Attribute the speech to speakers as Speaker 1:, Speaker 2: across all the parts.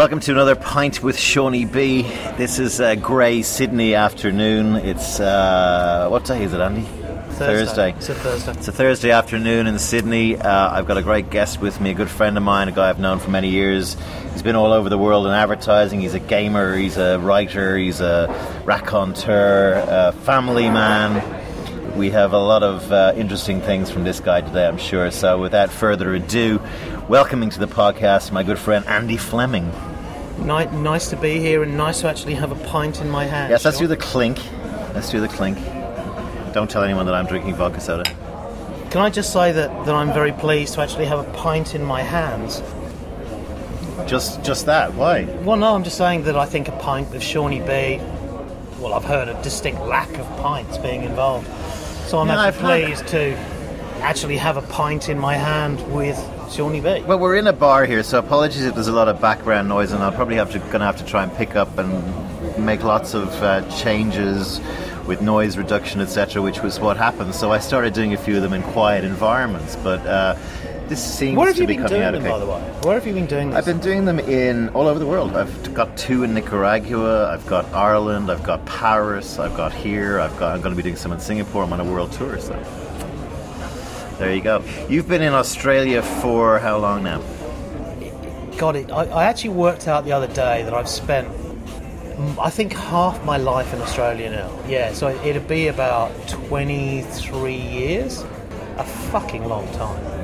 Speaker 1: Welcome to another pint with Seaniebee. This is a grey Sydney afternoon. It's uh, what day is it, Andy?
Speaker 2: Thursday. It's a Thursday.
Speaker 1: It's a Thursday afternoon in Sydney. Uh, I've got a great guest with me, a good friend of mine, a guy I've known for many years. He's been all over the world in advertising. He's a gamer, he's a writer, he's a raconteur, a family man. We have a lot of uh, interesting things from this guy today, I'm sure. So, without further ado, welcoming to the podcast my good friend Andy Flemming.
Speaker 2: Ni- nice to be here and nice to actually have a pint in my hand.
Speaker 1: Yes, let's do the clink. Let's do the clink. Don't tell anyone that I'm drinking vodka soda.
Speaker 2: Can I just say that, that I'm very pleased to actually have a pint in my hands?
Speaker 1: Just, just that. Why?
Speaker 2: Well, no, I'm just saying that I think a pint with Seaniebee. Well, I've heard a distinct lack of pints being involved, so I'm
Speaker 1: Yeah,
Speaker 2: actually
Speaker 1: I've
Speaker 2: pleased to actually have a pint in my hand with
Speaker 1: Well, we're in a bar here, so apologies if there's a lot of background noise, and I'll probably have to gonna have to try and pick up and make lots of uh, changes with noise reduction, etc., which was what happened. So I started doing a few of them in quiet environments, but uh, this seems
Speaker 2: Where have
Speaker 1: to
Speaker 2: you
Speaker 1: be
Speaker 2: been
Speaker 1: coming
Speaker 2: doing
Speaker 1: out
Speaker 2: them,
Speaker 1: okay.
Speaker 2: by the way? Where have you been doing this?
Speaker 1: I've been doing them in all over the world. I've got two in Nicaragua. I've got Ireland. I've got Paris. I've got here. I've got. I'm going to be doing some in Singapore. I'm on a world tour. So there you go. You've been in Australia for how long now?
Speaker 2: Got it. I, I actually worked out the other day that I've spent, I think, half my life in Australia now. Yeah, so it'd be about 23 years. A fucking long time.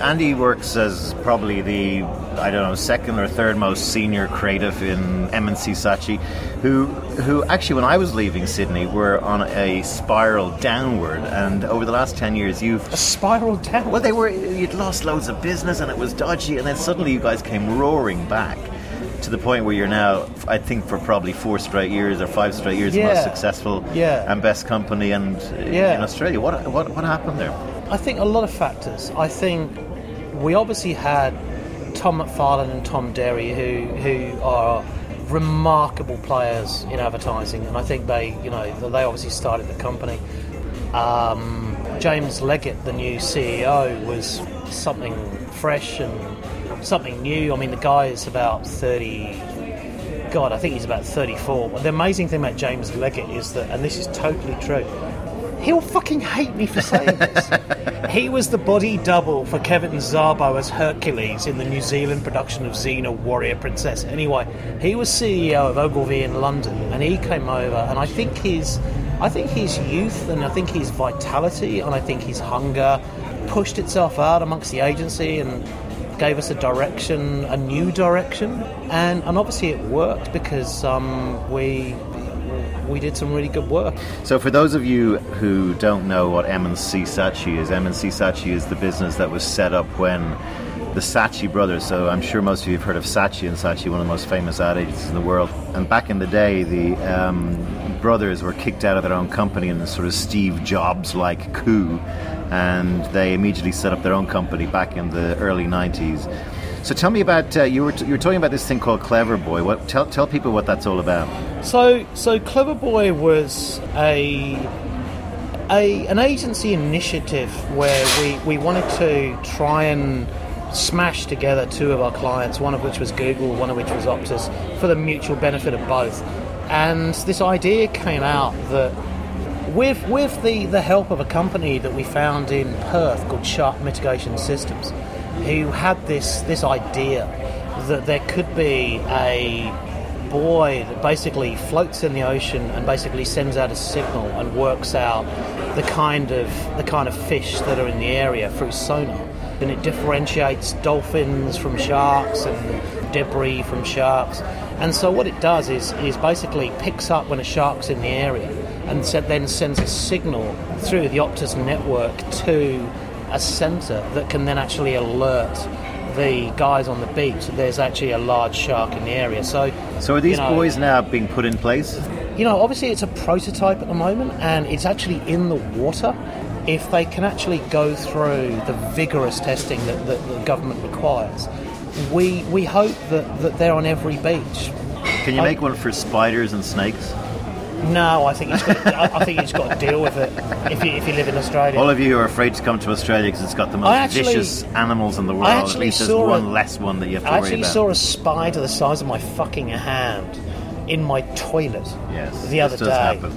Speaker 1: Andy works as probably the I don't know second or third most senior creative in M&C Saatchi, who who actually when I was leaving Sydney were on a spiral downward, and over the last ten years you've
Speaker 2: A spiral down.
Speaker 1: Well, they were. You'd lost loads of business, and it was dodgy. And then suddenly, you guys came roaring back to the point where you're now, I think, for probably four straight years or five straight years, the most successful
Speaker 2: Yeah.
Speaker 1: and best company and uh,
Speaker 2: Yeah.
Speaker 1: in Australia. What what what happened there?
Speaker 2: I think a lot of factors. I think we obviously had Tom McFarlane and Tom Dery, who who are remarkable players in advertising, and I think they, you know, they obviously started the company. Um, Jaimes Leggett, the new CEO, was something fresh and something new. I mean, the guy is about thirty. God, I think he's about 34. But the amazing thing about Jaimes Leggett is that, and this is totally true, he'll fucking hate me for saying this. he was the body double for Kevin Sorbo as Hercules in the New Zealand production of Xena Warrior Princess. Anyway, he was CEO of Ogilvy in London, and he came over, and I think his, I think his youth, and I think his vitality, and I think his hunger, pushed itself out amongst the agency and gave us a direction, a new direction, and, and obviously it worked because um, we we did some really good work.
Speaker 1: So, for those of you who don't know what M&C Saatchi is, M&C Saatchi is the business that was set up when the Saatchi brothers. So, I'm sure most of you have heard of Saatchi and Saatchi, one of the most famous ad agencies in the world. And back in the day, the um, brothers were kicked out of their own company in a sort of Steve Jobs-like coup, and they immediately set up their own company back in the early 90s. So, tell me about uh, you were you were talking about this thing called Clever Buoy. What tell tell people what that's all about.
Speaker 2: So, so Clever Buoy was a, a an agency initiative where we, we wanted to try and smash together two of our clients, one of which was Google, one of which was Optus, for the mutual benefit of both. And this idea came out that with with the, the help of a company that we found in Perth called Shark Mitigation Systems, who had this this idea that there could be a buoy that basically floats in the ocean and basically sends out a signal and works out the kind of the kind of fish that are in the area through sonar. And it differentiates dolphins from sharks and debris from sharks. And so what it does is is basically picks up when a shark's in the area and then sends a signal through the Optus network to a centre that can then actually alert the guys on the beach that there's actually a large shark in the area. So,
Speaker 1: So, are these
Speaker 2: you know,
Speaker 1: buoys now being put in place?
Speaker 2: You know, obviously it's a prototype at the moment, and it's actually in the water. If they can actually go through the vigorous testing that, that the government requires, we we hope that, that they're on every beach.
Speaker 1: Can you make one for spiders and snakes?
Speaker 2: No, I think he's got, I, think he's got to deal with it if you, if you live in Australia.
Speaker 1: All of you who are afraid to come to Australia because it's got the most
Speaker 2: actually-
Speaker 1: vicious animals in the world. At least there's one
Speaker 2: a-
Speaker 1: less one that you have to
Speaker 2: I actually saw a spider the size of my fucking hand in my toilet
Speaker 1: Yes,
Speaker 2: the other day.
Speaker 1: happen.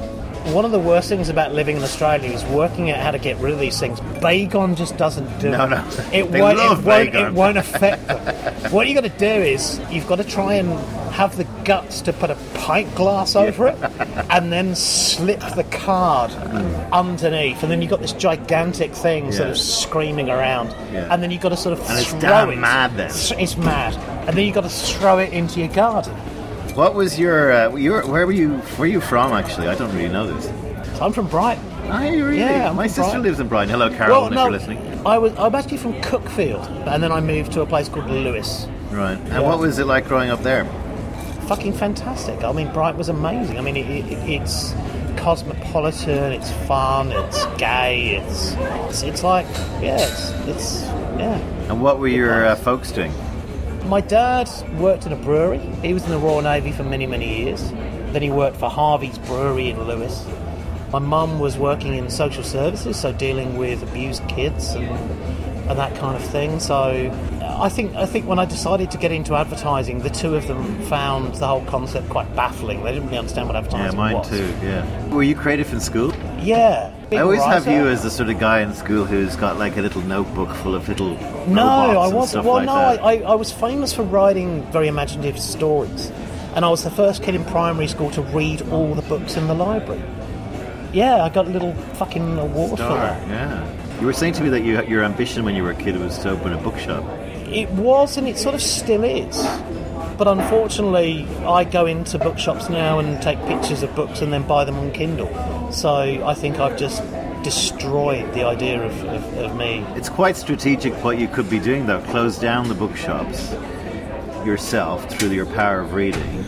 Speaker 2: One of the worst things about living in Australia is working out how to get rid of these things. Baygon just doesn't do
Speaker 1: No,
Speaker 2: it.
Speaker 1: no.
Speaker 2: It
Speaker 1: They
Speaker 2: won't.
Speaker 1: love
Speaker 2: it, won't it won't affect them. what you got to do is you've got to try and have the guts to put a pint glass over it, and then slip the card hmm. underneath, and then you've got this gigantic thing sort of screaming around,
Speaker 1: Yeah.
Speaker 2: and then you've got to sort of
Speaker 1: And it's damn
Speaker 2: it.
Speaker 1: mad then.
Speaker 2: It's mad, and then you've got to throw it into your garden.
Speaker 1: What was your, uh, where were you where are you from actually? I don't really know this.
Speaker 2: I'm from Brighton.
Speaker 1: Are you really?
Speaker 2: Yeah, I'm
Speaker 1: My
Speaker 2: from
Speaker 1: sister
Speaker 2: Brighton.
Speaker 1: lives in Brighton. Hello, Carol, if you're listening.
Speaker 2: I was I'm actually from Cuckfield, and then I moved to a place called Lewes.
Speaker 1: Right. And
Speaker 2: Yeah.
Speaker 1: what was it like growing up there?
Speaker 2: Fucking fantastic. I mean, Brighton was amazing. I mean, it, it, it's cosmopolitan, it's fun, it's gay, it's it's, it's like yeah, it's it's yeah.
Speaker 1: And what were your uh, folks doing?
Speaker 2: My dad worked in a brewery. He was in the Royal Navy for many, many years. Then he worked for Harvey's Brewery in Lewes. My mum was working in social services, so dealing with abused kids and, and that kind of thing. So I think I think when I decided to get into advertising, the two of them found the whole concept quite baffling. They didn't really understand what advertising was.
Speaker 1: Yeah, mine
Speaker 2: was.
Speaker 1: too. Yeah. Were you creative in school?
Speaker 2: Yeah.
Speaker 1: I always have you as the sort of guy in school who's got like a little notebook full of little
Speaker 2: No, I wasn't. Well,
Speaker 1: like
Speaker 2: no. I, I, I was famous for writing very imaginative stories, and I was the first kid in primary school to read all the books in the library. Yeah, I got a little fucking award for that.
Speaker 1: yeah. You were saying to me that you, your ambition when you were a kid was to open a bookshop.
Speaker 2: It was, and it sort of still is. But unfortunately, I go into bookshops now and take pictures of books and then buy them on Kindle. So I think I've just destroyed the idea of, of, of me.
Speaker 1: It's quite strategic what you could be doing though. Close down the bookshops yourself through your power of reading,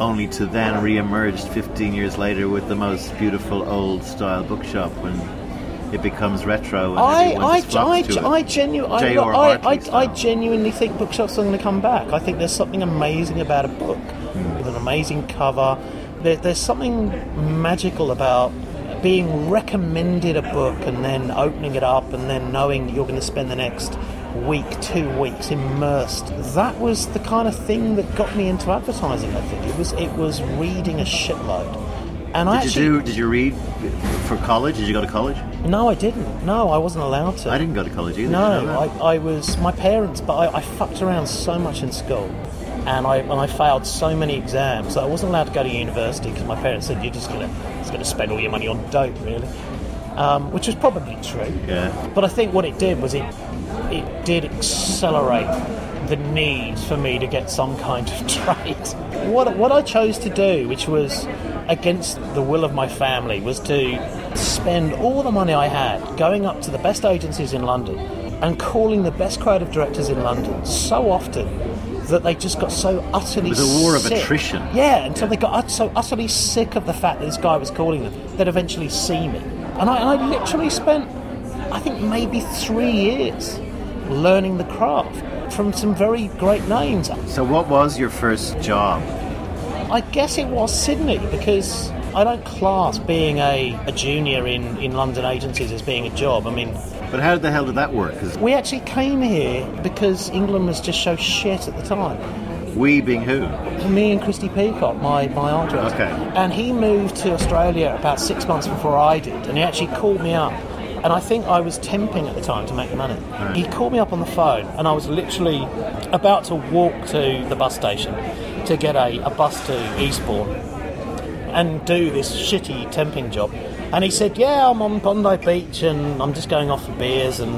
Speaker 1: only to then re-emerge 15 years later with the most beautiful old style bookshop when it becomes retro and
Speaker 2: I, I, I. I, genu- I, I, I,
Speaker 1: Hartley
Speaker 2: I
Speaker 1: style.
Speaker 2: genuinely think bookshops are going to come back. I think there's something amazing about a book hmm. with an amazing cover. There, there's something magical about being recommended a book and then opening it up and then knowing that you're going to spend the next week, two weeks immersed. That was the kind of thing that got me into advertising. I think it was it was reading a shitload. And I
Speaker 1: Did
Speaker 2: actually
Speaker 1: you do? Did you read for college? Did you go to college?
Speaker 2: no, I didn't. No, I wasn't allowed to.
Speaker 1: I didn't go to college either.
Speaker 2: No,
Speaker 1: you know?
Speaker 2: I, I was my parents, but I, I fucked around so much in school, and I and I failed so many exams that I wasn't allowed to go to university because my parents said you're just gonna just gonna spend all your money on dope, really, um, which was probably true.
Speaker 1: Yeah.
Speaker 2: But I think what it did was it it did accelerate the need for me to get some kind of trade. What what I chose to do, which was against the will of my family, was to spend all the money I had going up to the best agencies in London and calling the best creative directors in London so often that they just got so utterly
Speaker 1: It was a war of
Speaker 2: sick.
Speaker 1: attrition.
Speaker 2: Yeah, until they got so utterly sick of the fact that this guy was calling them, they'd eventually see me. And I, and I literally spent, I think, maybe three years learning the craft from some very great names.
Speaker 1: So, what was your first job?
Speaker 2: I guess it was Sydney because I don't class being a, a junior in, in London agencies as being a job. I mean,
Speaker 1: But how the hell did that work?
Speaker 2: We actually came here because England was just so shit at the time.
Speaker 1: we being who?
Speaker 2: me and Christy Peacock, my, my art director.
Speaker 1: Okay.
Speaker 2: And he moved to Australia about six months before I did, and he actually called me up. And I think I was temping at the time to make money. He called me up on the phone, and I was literally about to walk to the bus station to get a, a bus to Eastbourne and do this shitty temping job. And he said, Yeah, I'm on Bondi Beach and I'm just going off for beers and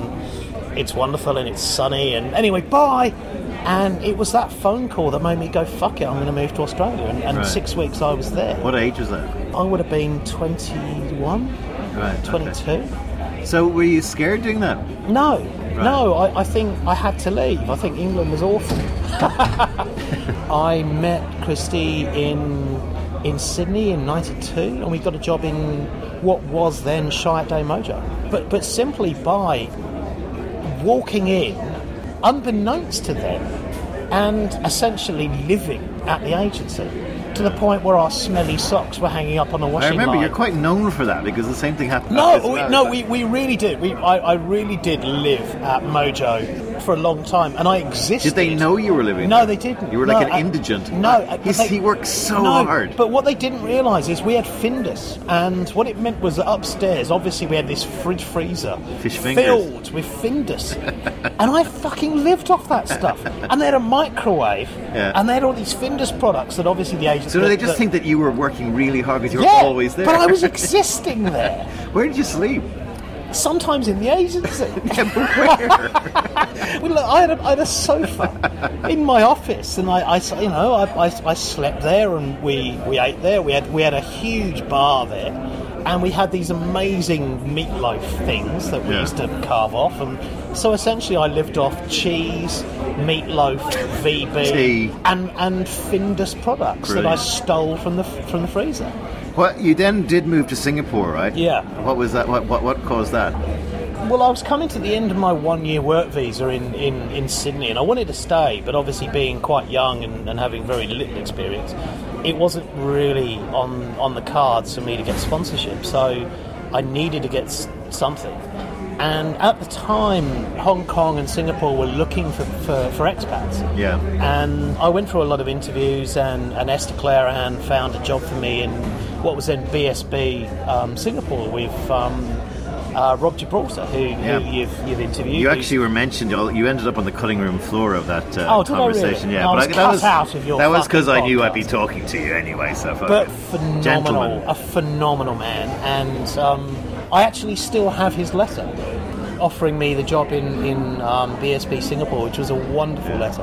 Speaker 2: it's wonderful and it's sunny. And anyway, bye. And it was that phone call that made me go, Fuck it, I'm going to move to Australia. And, and
Speaker 1: Right.
Speaker 2: six weeks I was there.
Speaker 1: What age was that?
Speaker 2: I would have been 21,
Speaker 1: Right. okay.
Speaker 2: 22.
Speaker 1: So, were you scared doing that?
Speaker 2: No, no, I, I think I had to leave. I think England was awful. I met Christy in in Sydney in '92, and we got a job in what was then Chiat/Day Mojo. But but simply by walking in, unbeknownst to them, and essentially living at the agency. To the point where our smelly socks were hanging up on the washing I
Speaker 1: remember
Speaker 2: line.
Speaker 1: you're quite known for that because the same thing happened.
Speaker 2: No, we,
Speaker 1: well.
Speaker 2: no, we, we really did. We, I, I really did live at Mojo for a long time, and I existed.
Speaker 1: Did they know you were living?
Speaker 2: No,
Speaker 1: there?
Speaker 2: they didn't.
Speaker 1: You were like
Speaker 2: No,
Speaker 1: an
Speaker 2: I-
Speaker 1: indigent.
Speaker 2: No, they-
Speaker 1: he worked so
Speaker 2: no,
Speaker 1: hard.
Speaker 2: But what they didn't realise is we had Findus, and what it meant was that upstairs, obviously, we had this fridge freezer
Speaker 1: Fish fingers.
Speaker 2: filled with Findus, and I fucking lived off that stuff. And they had a microwave,
Speaker 1: Yeah.
Speaker 2: and they had all these Findus products that obviously the agents.
Speaker 1: so
Speaker 2: that-
Speaker 1: they just
Speaker 2: that-
Speaker 1: think that you were working really hard because you were
Speaker 2: yeah,
Speaker 1: always there?
Speaker 2: but I was existing there.
Speaker 1: Where did you sleep?
Speaker 2: Sometimes in the agency.
Speaker 1: Yeah, but where?
Speaker 2: Well, look, I, had a, I had a sofa in my office, and I, I you know, I, I, I slept there, and we, we ate there. We had we had a huge bar there, and we had these amazing meatloaf things that we
Speaker 1: Yeah.
Speaker 2: used to carve off, and so essentially, I lived off cheese, meatloaf, VB,
Speaker 1: Tea.
Speaker 2: and and Findus products that I stole from the from the freezer.
Speaker 1: What you then did move to Singapore, right?
Speaker 2: Yeah.
Speaker 1: What was that? What what, what caused that?
Speaker 2: Well, I was coming to the end of my one year work visa in, in, in Sydney and I wanted to stay, but obviously being quite young and, and having very little experience, it wasn't really on, on the cards for me to get sponsorship. So I needed to get s- something. And at the time, Hong Kong and Singapore were looking for, for, for expats.
Speaker 1: Yeah.
Speaker 2: And I went through a lot of interviews, and, and Esther Clarahan found a job for me in what was then BSB um, Singapore with um, uh, Rob Gibraltar, who,
Speaker 1: Yeah.
Speaker 2: who you've, you've interviewed.
Speaker 1: You actually were mentioned. You ended up on the cutting room floor of that uh,
Speaker 2: Oh, I really?
Speaker 1: conversation. Yeah,
Speaker 2: I was
Speaker 1: that was
Speaker 2: out of your
Speaker 1: that was because I knew I'd be talking to you anyway. So,
Speaker 2: but phenomenal,
Speaker 1: Gentleman.
Speaker 2: a phenomenal man, and um, I actually still have his letter offering me the job in in um, BSB Singapore, which was a wonderful letter.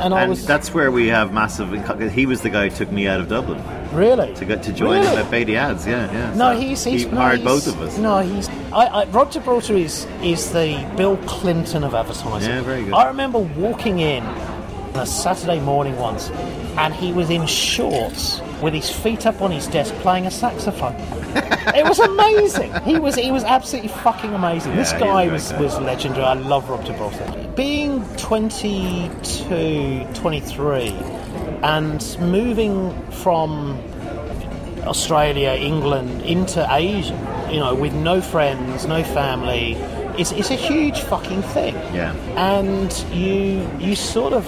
Speaker 2: And, I
Speaker 1: And
Speaker 2: was
Speaker 1: that's where we have massive. He was the guy who took me out of Dublin
Speaker 2: really
Speaker 1: to get to join
Speaker 2: Really?
Speaker 1: him at Batey Ads. Yeah, yeah.
Speaker 2: No,
Speaker 1: So
Speaker 2: he's, he's
Speaker 1: he
Speaker 2: no,
Speaker 1: hired
Speaker 2: he's-
Speaker 1: both of us.
Speaker 2: No, he's I, I, Rob Gibraltar is is the Bill Clinton of advertising.
Speaker 1: Yeah, very good.
Speaker 2: I remember walking in on a Saturday morning once, and he was in shorts with his feet up on his desk playing a saxophone. it was amazing. He was he was absolutely fucking amazing. this guy was, was legendary. I love Rob Gibraltar. Being 22, 23, and moving from Australia, England, into Asia, you know, with no friends, no family, it's, it's a huge fucking thing.
Speaker 1: Yeah.
Speaker 2: And you you sort of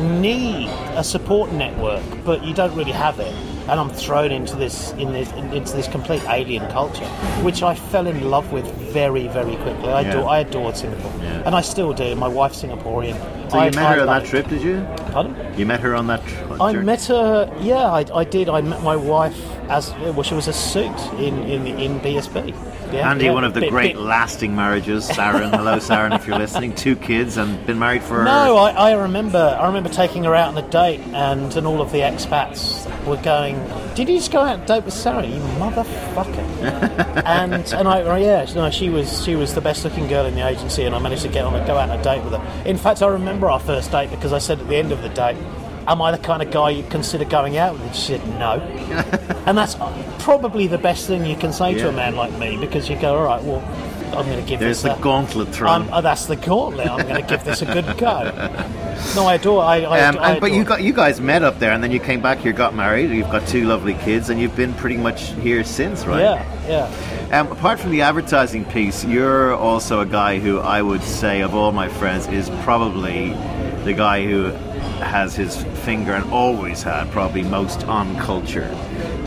Speaker 2: need a support network, but you don't really have it. And I'm thrown into this in this into this complete alien culture, which I fell in love with very very quickly. I,
Speaker 1: Yeah.
Speaker 2: adore, I adored Singapore,
Speaker 1: Yeah.
Speaker 2: and I still do. My wife's Singaporean.
Speaker 1: So
Speaker 2: I,
Speaker 1: you met
Speaker 2: I
Speaker 1: her on that trip, did you?
Speaker 2: Pardon?
Speaker 1: You met her on that.
Speaker 2: I met her. Yeah, I, I did. I met my wife as well. She was a suit in in, in BSB. Yeah,
Speaker 1: Andy,
Speaker 2: yeah,
Speaker 1: one of the
Speaker 2: bit-
Speaker 1: great
Speaker 2: bit-
Speaker 1: lasting marriages. Saren, hello, Saren, if you're listening. Two kids and been married for.
Speaker 2: No, I, I remember. I remember taking her out on a date, and and all of the expats were going. Did you just go out on a date with Sarah? You motherfucker! and and I oh, yeah, no, she was she was the best looking girl in the agency, and I managed to get on a go out on a date with her. In fact, I remember our first date because I said at the end of the date. Am I the kind of guy you'd consider going out with? And she said no. and that's probably the best thing you can say to a man like me because you go, all right, well, I'm going to give
Speaker 1: There's
Speaker 2: this
Speaker 1: the
Speaker 2: a-
Speaker 1: gauntlet thrown.
Speaker 2: Oh, that's the gauntlet. I'm going to give this a good go. No, I adore. I, I,
Speaker 1: Um,
Speaker 2: I
Speaker 1: and, but
Speaker 2: adore-
Speaker 1: you got you guys met up there, and then you came back here, got married. You've got two lovely kids, and you've been pretty much here since, right?
Speaker 2: Yeah, yeah.
Speaker 1: Um, apart from the advertising piece, you're also a guy who I would say, of all my friends, is probably the guy who has his finger and always had probably most on culture.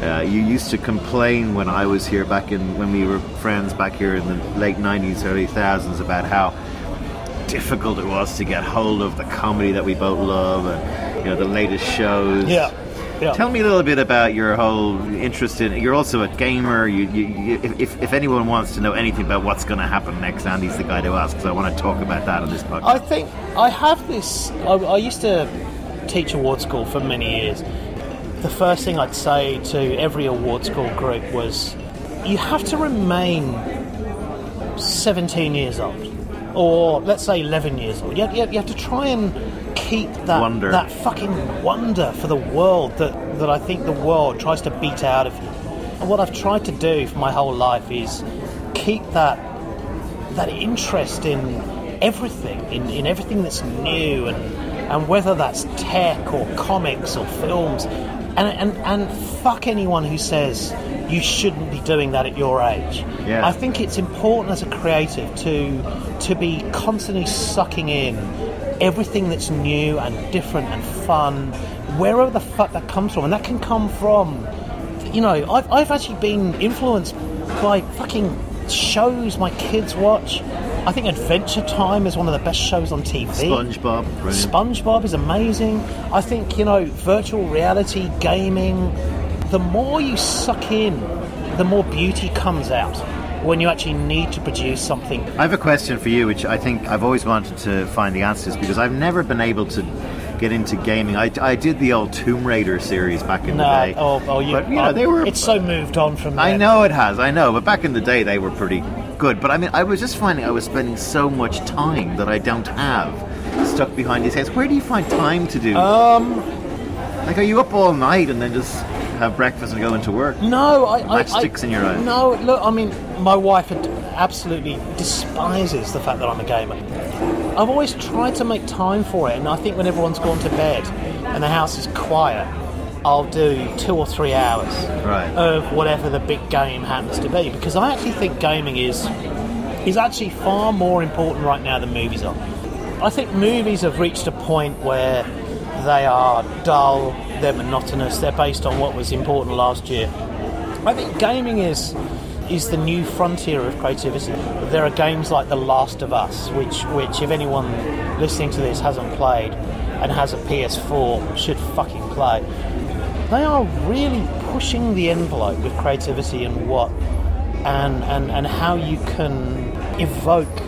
Speaker 1: Uh, you used to complain when I was here back in when we were friends back here in the late '90s, early thousands about how difficult it was to get hold of the comedy that we both love and you know the latest shows.
Speaker 2: Yeah. Yeah.
Speaker 1: Tell me a little bit about your whole interest in. You're also a gamer. You, you, you if, if anyone wants to know anything about what's going to happen next, Andy's the guy to ask. Because I want to talk about that on this podcast.
Speaker 2: I think I have this. I, I used to teach award school for many years. The first thing I'd say to every award school group was, you have to remain 17 years old, or let's say 11 years old. You have, you have, you have to try and keep that
Speaker 1: Wonder.
Speaker 2: that fucking wonder for the world that, that I think the world tries to beat out of you. And what I've tried to do for my whole life is keep that that interest in everything, in, in everything that's new and and whether that's tech or comics or films, and and and fuck anyone who says you shouldn't be doing that at your age.
Speaker 1: Yeah.
Speaker 2: I think it's important as a creative to to be constantly sucking in everything that's new and different and fun, wherever the fuck that comes from, and that can come from. You know, I've, I've actually been influenced by fucking shows my kids watch. I think Adventure Time is one of the best shows on TV.
Speaker 1: SpongeBob, brilliant.
Speaker 2: SpongeBob is amazing. I think, you know, virtual reality, gaming, the more you suck in, the more beauty comes out when you actually need to produce something.
Speaker 1: I have a question for you, which I think I've always wanted to find the answers because I've never been able to get into gaming. I, I did the old Tomb Raider series back in
Speaker 2: No,
Speaker 1: the day.
Speaker 2: oh, oh, you,
Speaker 1: but you know,
Speaker 2: oh,
Speaker 1: they were.
Speaker 2: It's so moved on from
Speaker 1: I
Speaker 2: there.
Speaker 1: know it has, I know, but back in the day they were pretty good. But I mean, I was just finding I was spending so much time that I don't have stuck behind these heads. Where do you find time to do?
Speaker 2: Um,
Speaker 1: like, are you up all night and then just have breakfast and go into work?
Speaker 2: no, I, I,
Speaker 1: Matchsticks
Speaker 2: I,
Speaker 1: in your eyes.
Speaker 2: No, look, I mean, my wife absolutely despises the fact that I'm a gamer. I've always tried to make time for it, and I think when everyone's gone to bed and the house is quiet, I'll do two or three hours
Speaker 1: Right.
Speaker 2: of whatever the big game happens to be. Because I actually think gaming is is actually far more important right now than movies are. I think movies have reached a point where they are dull, they're monotonous, they're based on what was important last year. I think gaming is is the new frontier of creativity. There are games like The Last of Us, which which if anyone listening to this hasn't played and has a PS4 should fucking play. They are really pushing the envelope with creativity and what and and, and how you can evoke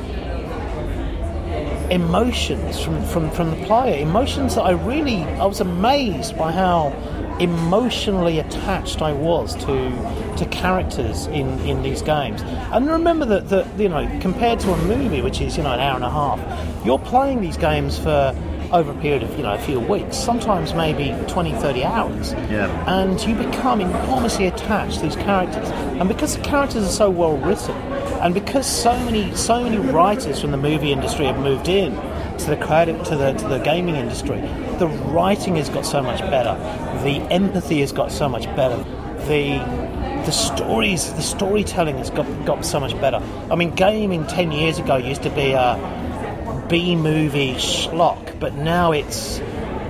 Speaker 2: emotions from, from, from the player. Emotions that I really I was amazed by how emotionally attached I was to to characters in, in these games. And remember that, that you know, compared to a movie which is, you know, an hour and a half, you're playing these games for over a period of, you know, a few weeks, sometimes maybe 20, 30 hours.
Speaker 1: Yeah.
Speaker 2: And you become enormously attached to these characters. And because the characters are so well written, and because so many so many writers from the movie industry have moved in to the creative to the to the gaming industry, the writing has got so much better, the empathy has got so much better, the the stories, the storytelling has got got so much better. I mean, gaming ten years ago used to be a B movie schlock, but now it's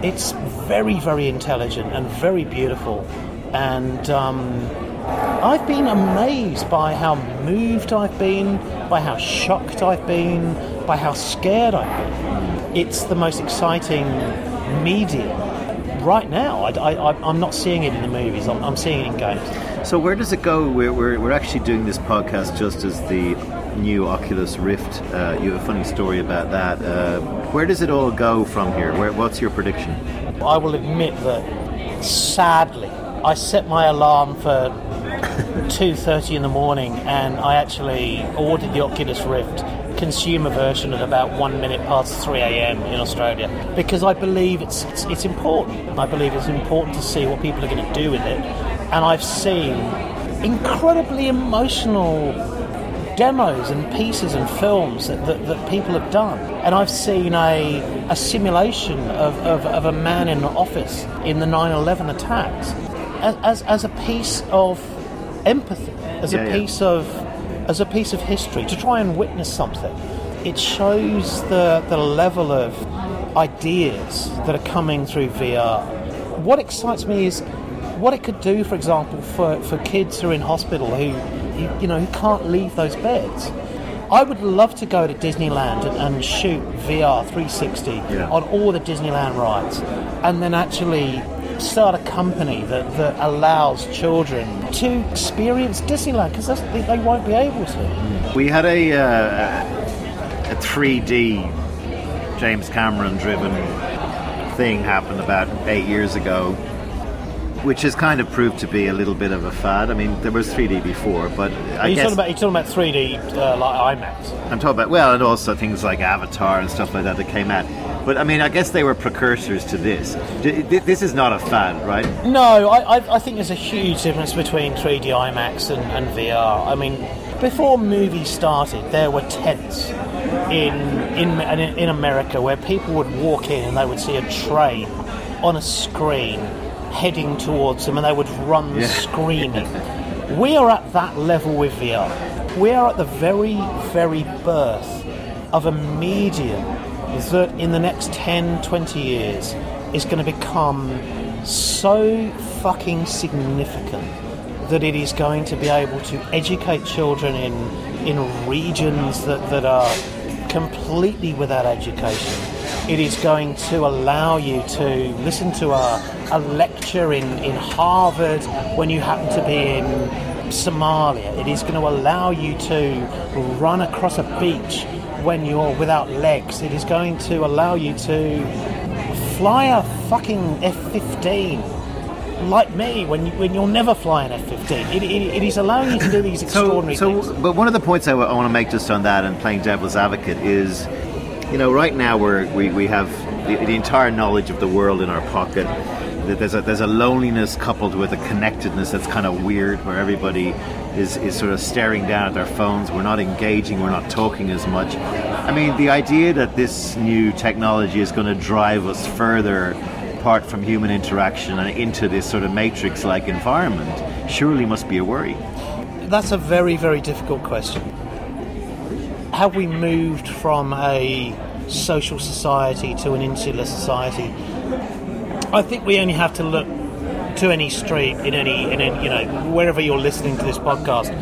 Speaker 2: it's very very intelligent and very beautiful, and. Um, I've been amazed by how moved I've been, by how shocked I've been, by how scared I've been. It's the most exciting medium right now. I, I, I'm not seeing it in the movies, I'm, I'm seeing it in games.
Speaker 1: So where does it go? We're, we're, we're actually doing this podcast just as the new Oculus Rift. Uh, you have a funny story about that. Uh, where does it all go from here? Where, what's your prediction?
Speaker 2: I will admit that, sadly, I set my alarm for 2.30 in the morning and I actually ordered the Oculus Rift consumer version at about one minute past 3 a.m. in Australia because I believe it's, it's, it's important. I believe it's important to see what people are going to do with it. And I've seen incredibly emotional demos and pieces and films that, that, that people have done. And I've seen a, a simulation of, of, of a man in an office in the 9 11 attacks as, as, as a piece of empathy, as
Speaker 1: Yeah,
Speaker 2: a
Speaker 1: yeah.
Speaker 2: piece of as a piece of history to try and witness something. It shows the the level of ideas that are coming through VR. What excites me is what it could do, for example, for, for kids who are in hospital who you, you know who can't leave those beds. I would love to go to Disneyland and, and shoot VR 360
Speaker 1: Yeah.
Speaker 2: on all the Disneyland rides, and then actually start a company that, that allows children to experience Disneyland because they, they won't be able to.
Speaker 1: We had a uh, a 3D James Cameron driven thing happen about eight years ago, which has kind of proved to be a little bit of a fad. I mean, there was 3D before, but I
Speaker 2: Are you
Speaker 1: guess
Speaker 2: talking about you talking about 3D uh, like IMAX?
Speaker 1: I'm talking about well, and also things like Avatar and stuff like that that came out. But I mean, I guess they were precursors to this. This is not a fad, right?
Speaker 2: No, I, I, think there's a huge difference between 3D IMAX and, and VR. I mean, before movies started, there were tents in in, in in America where people would walk in and they would see a train on a screen heading towards them and they would run screaming. We are at that level with VR. We are at the very, very birth of a medium that in the next 10, 20 years is going to become so fucking significant that it is going to be able to educate children in in regions that, that are completely without education. It is going to allow you to listen to a, a lecture in, in Harvard when you happen to be in Somalia. It is going to allow you to run across a beach when you're without legs. It is going to allow you to fly a fucking F 15 like me when you, when you'll never fly an F-15. It, it, it is allowing you to do these extraordinary
Speaker 1: so,
Speaker 2: things.
Speaker 1: But one of the points I, w- I want to make just on that and playing devil's advocate is, you know, right now we're, we we have the, the entire knowledge of the world in our pocket. There's a there's a loneliness coupled with a connectedness that's kind of weird, where everybody is, is sort of staring down at their phones. We're not engaging. We're not talking as much. I mean, the idea that this new technology is going to drive us further apart from human interaction and into this sort of matrix-like environment surely must be a worry.
Speaker 2: That's a very, very difficult question. Have we moved from a social society to an insular society? I think we only have to look to any street in any, in any, you know, wherever you're listening to this podcast,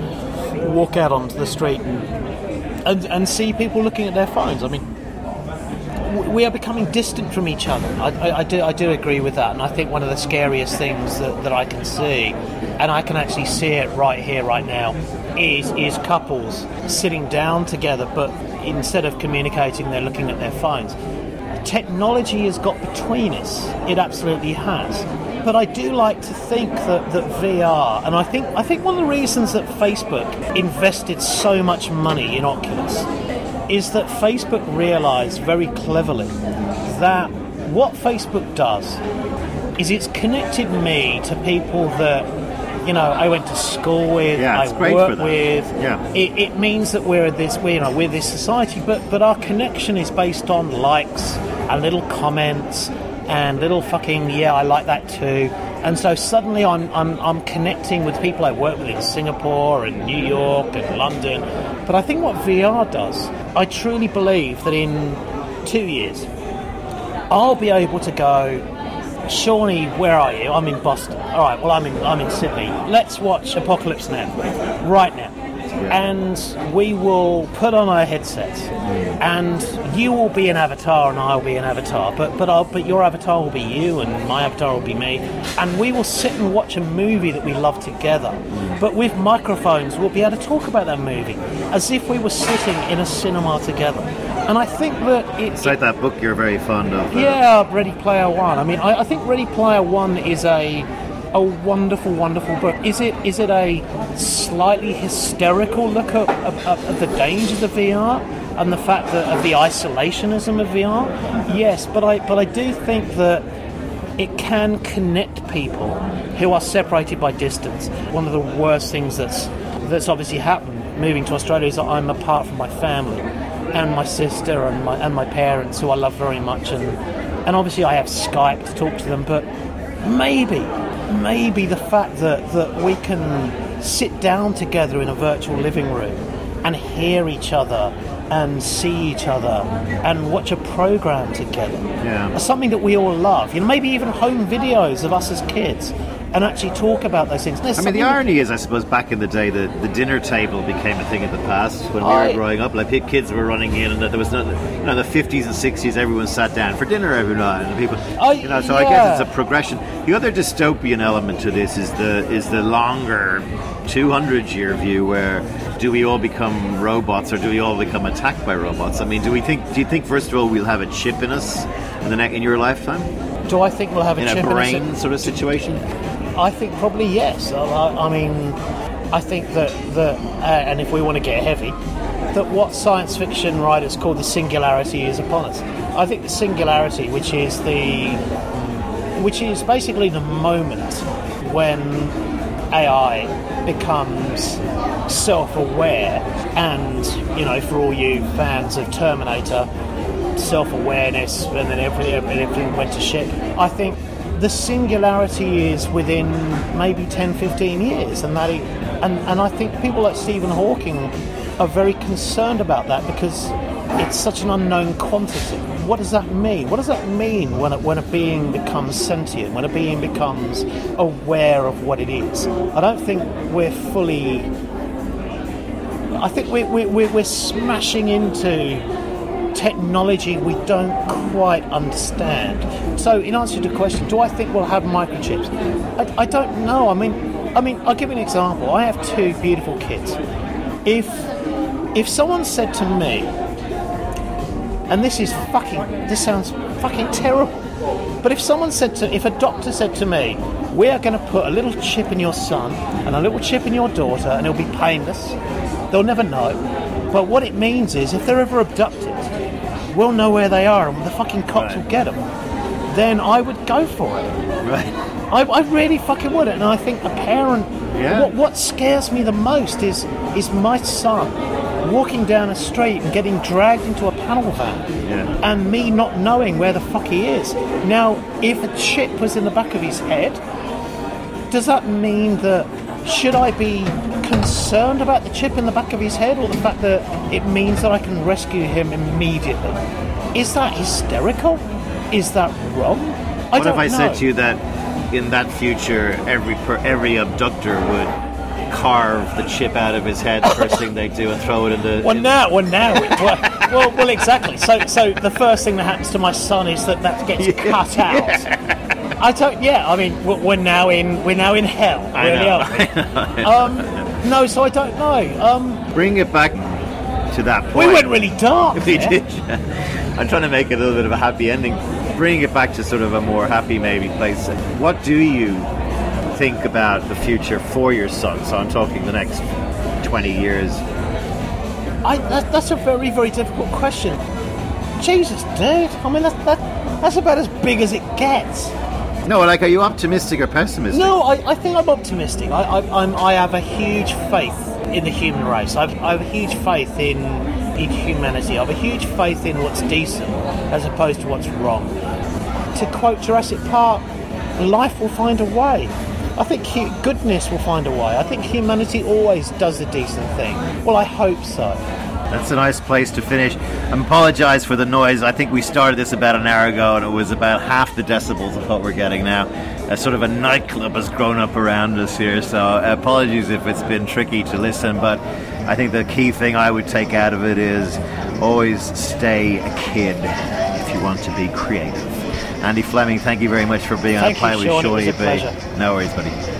Speaker 2: walk out onto the street and, and, and see people looking at their phones. I mean, we are becoming distant from each other. I, I, I do, I do agree with that, and I think one of the scariest things that, that I can see, and I can actually see it right here, right now, is is couples sitting down together, but instead of communicating, they're looking at their phones. Technology has got between us. It absolutely has. But I do like to think that, that VR, and I think I think one of the reasons that Facebook invested so much money in Oculus is that Facebook realized very cleverly that what Facebook does is it's connected me to people that you know I went to school with,
Speaker 1: Yeah,
Speaker 2: I work with.
Speaker 1: Yeah.
Speaker 2: It, it means that we're this, we, you know, we're this society, but but our connection is based on likes and little comments and little fucking yeah, I like that too. And so suddenly I'm, I'm, I'm connecting with people I work with in Singapore and New York and London. But I think what VR does, I truly believe that in two years, I'll be able to go, Seanie, where are you? I'm in Boston. All right, well, I'm in, I'm in Sydney. Let's watch Apocalypse Now, right now. And we will put on our headsets, and you will be an avatar, and I'll be an avatar. But but I'll, but your avatar will be you, and my avatar will be me, and we will sit and watch a movie that we love together. But with microphones, we'll be able to talk about that movie as if we were sitting in a cinema together. And I think that it,
Speaker 1: It's like that book you're very fond of. uh,
Speaker 2: yeah, Ready Player One. I mean, I, I think Ready Player One is a a wonderful, wonderful book. Is it is it a slightly hysterical look at, at, at the dangers of VR and the fact that of the isolationism of VR? Yes, but I but I do think that it can connect people who are separated by distance. One of the worst things that's that's obviously happened moving to Australia is that I'm apart from my family and my sister and my and my parents who I love very much and and obviously I have Skype to talk to them but maybe maybe the fact that, that we can sit down together in a virtual living room and hear each other and see each other and watch a program together
Speaker 1: Yeah.
Speaker 2: something that we all love you know maybe even home videos of us as kids and actually talk about those things There's
Speaker 1: I mean, the irony is, I suppose, back in the day, the, the dinner table became a thing of the past when we
Speaker 2: I-
Speaker 1: were growing up. Like kids were running in, and there was no, you know, the fifties and sixties, everyone sat down for dinner every night, and people,
Speaker 2: I-
Speaker 1: you know. So I guess it's a progression. The other dystopian element to this is the is the longer, two hundred year view, where do we all become robots, or do we all become attacked by robots? I mean, do we think? Do you think first of all we'll have a chip in us in the ne- in your lifetime,
Speaker 2: do I think we'll have a
Speaker 1: in a
Speaker 2: chip in us?
Speaker 1: brain sort of situation?
Speaker 2: I think probably yes. I, I mean, I think that that, uh, and if we want to get heavy, that what science fiction writers call the singularity is upon us. I think the singularity, which is the, which is basically the moment when AI becomes self-aware, and you know, for all you fans of Terminator, self-awareness, and then everything, everything went to shit. I think the singularity is within maybe 10, 15 years, and that, it, and and I think people like Stephen Hawking are very concerned about that because it's such an unknown quantity. What does that mean? What does that mean when a, when a being becomes sentient, when a being becomes aware of what it is? I don't think we're fully. I think we're, we're, we're smashing into technology we don't quite understand. So, in answer to the question, do I think we'll have microchips? I, I don't know. I mean, I mean, I'll give you an example. I have two beautiful kids. If if someone said to me, and this is fucking, this sounds fucking terrible, but if someone said to, if a doctor said to me, we are going to put a little chip in your son and a little chip in your daughter, and it'll be painless, they'll never know. But what it means is, if they're ever abducted, we'll know where they are, and the fucking cops
Speaker 1: Right.
Speaker 2: will get them. Then I would go for it.
Speaker 1: Right.
Speaker 2: I, I really fucking would, and I think a parent.
Speaker 1: Yeah.
Speaker 2: What, what scares me the most is is my son walking down a street and getting dragged into a panel van,
Speaker 1: Yeah.
Speaker 2: and me not knowing where the fuck he is. Now, if a chip was in the back of his head, does that mean that should I be concerned about the chip in the back of his head, or the fact that it means that I can rescue him immediately? Is that hysterical? Is that wrong? I
Speaker 1: What if I
Speaker 2: know.
Speaker 1: said to you that in that future, every per, every abductor would carve the chip out of his head first thing they do and throw it in the.
Speaker 2: Well,
Speaker 1: in-
Speaker 2: now, well, now, well, well, well, exactly. So, so the first thing that happens to my son is that that gets cut out. I don't. Yeah, I mean, we're now in we're now in hell.
Speaker 1: I
Speaker 2: really
Speaker 1: know,
Speaker 2: are we? Um, no, so I don't know. Um,
Speaker 1: Bring it back to that point.
Speaker 2: we went really dark.
Speaker 1: We
Speaker 2: there.
Speaker 1: did. I'm trying to make it a little bit of a happy ending. Bring it back to sort of a more happy, maybe place. What do you think about the future for your son? So I'm talking the next 20 years.
Speaker 2: I, that, that's a very, very difficult question. Jesus, dude. I mean, that's that, that's about as big as it gets.
Speaker 1: No, like, are you optimistic or pessimistic?
Speaker 2: No, I, I think I'm optimistic. I, I, I'm, I have a huge faith in the human race. I've, I have a huge faith in in humanity. I have a huge faith in what's decent as opposed to what's wrong. To quote Jurassic Park, life will find a way. I think goodness will find a way. I think humanity always does a decent thing. Well, I hope so.
Speaker 1: That's a nice place to finish. I apologise for the noise. I think we started this about an hour ago and it was about half the decibels of what we're getting now. A sort of a nightclub has grown up around us here, so uh, apologies if it's been tricky to listen, but I think the key thing I would take out of it is always stay a kid if you want to be creative. Andy Flemming, thank you very much for being
Speaker 2: Thank
Speaker 1: on
Speaker 2: you,
Speaker 1: a Pilot
Speaker 2: Sean. It
Speaker 1: Surely
Speaker 2: was a
Speaker 1: Be.
Speaker 2: pleasure.
Speaker 1: No worries, buddy.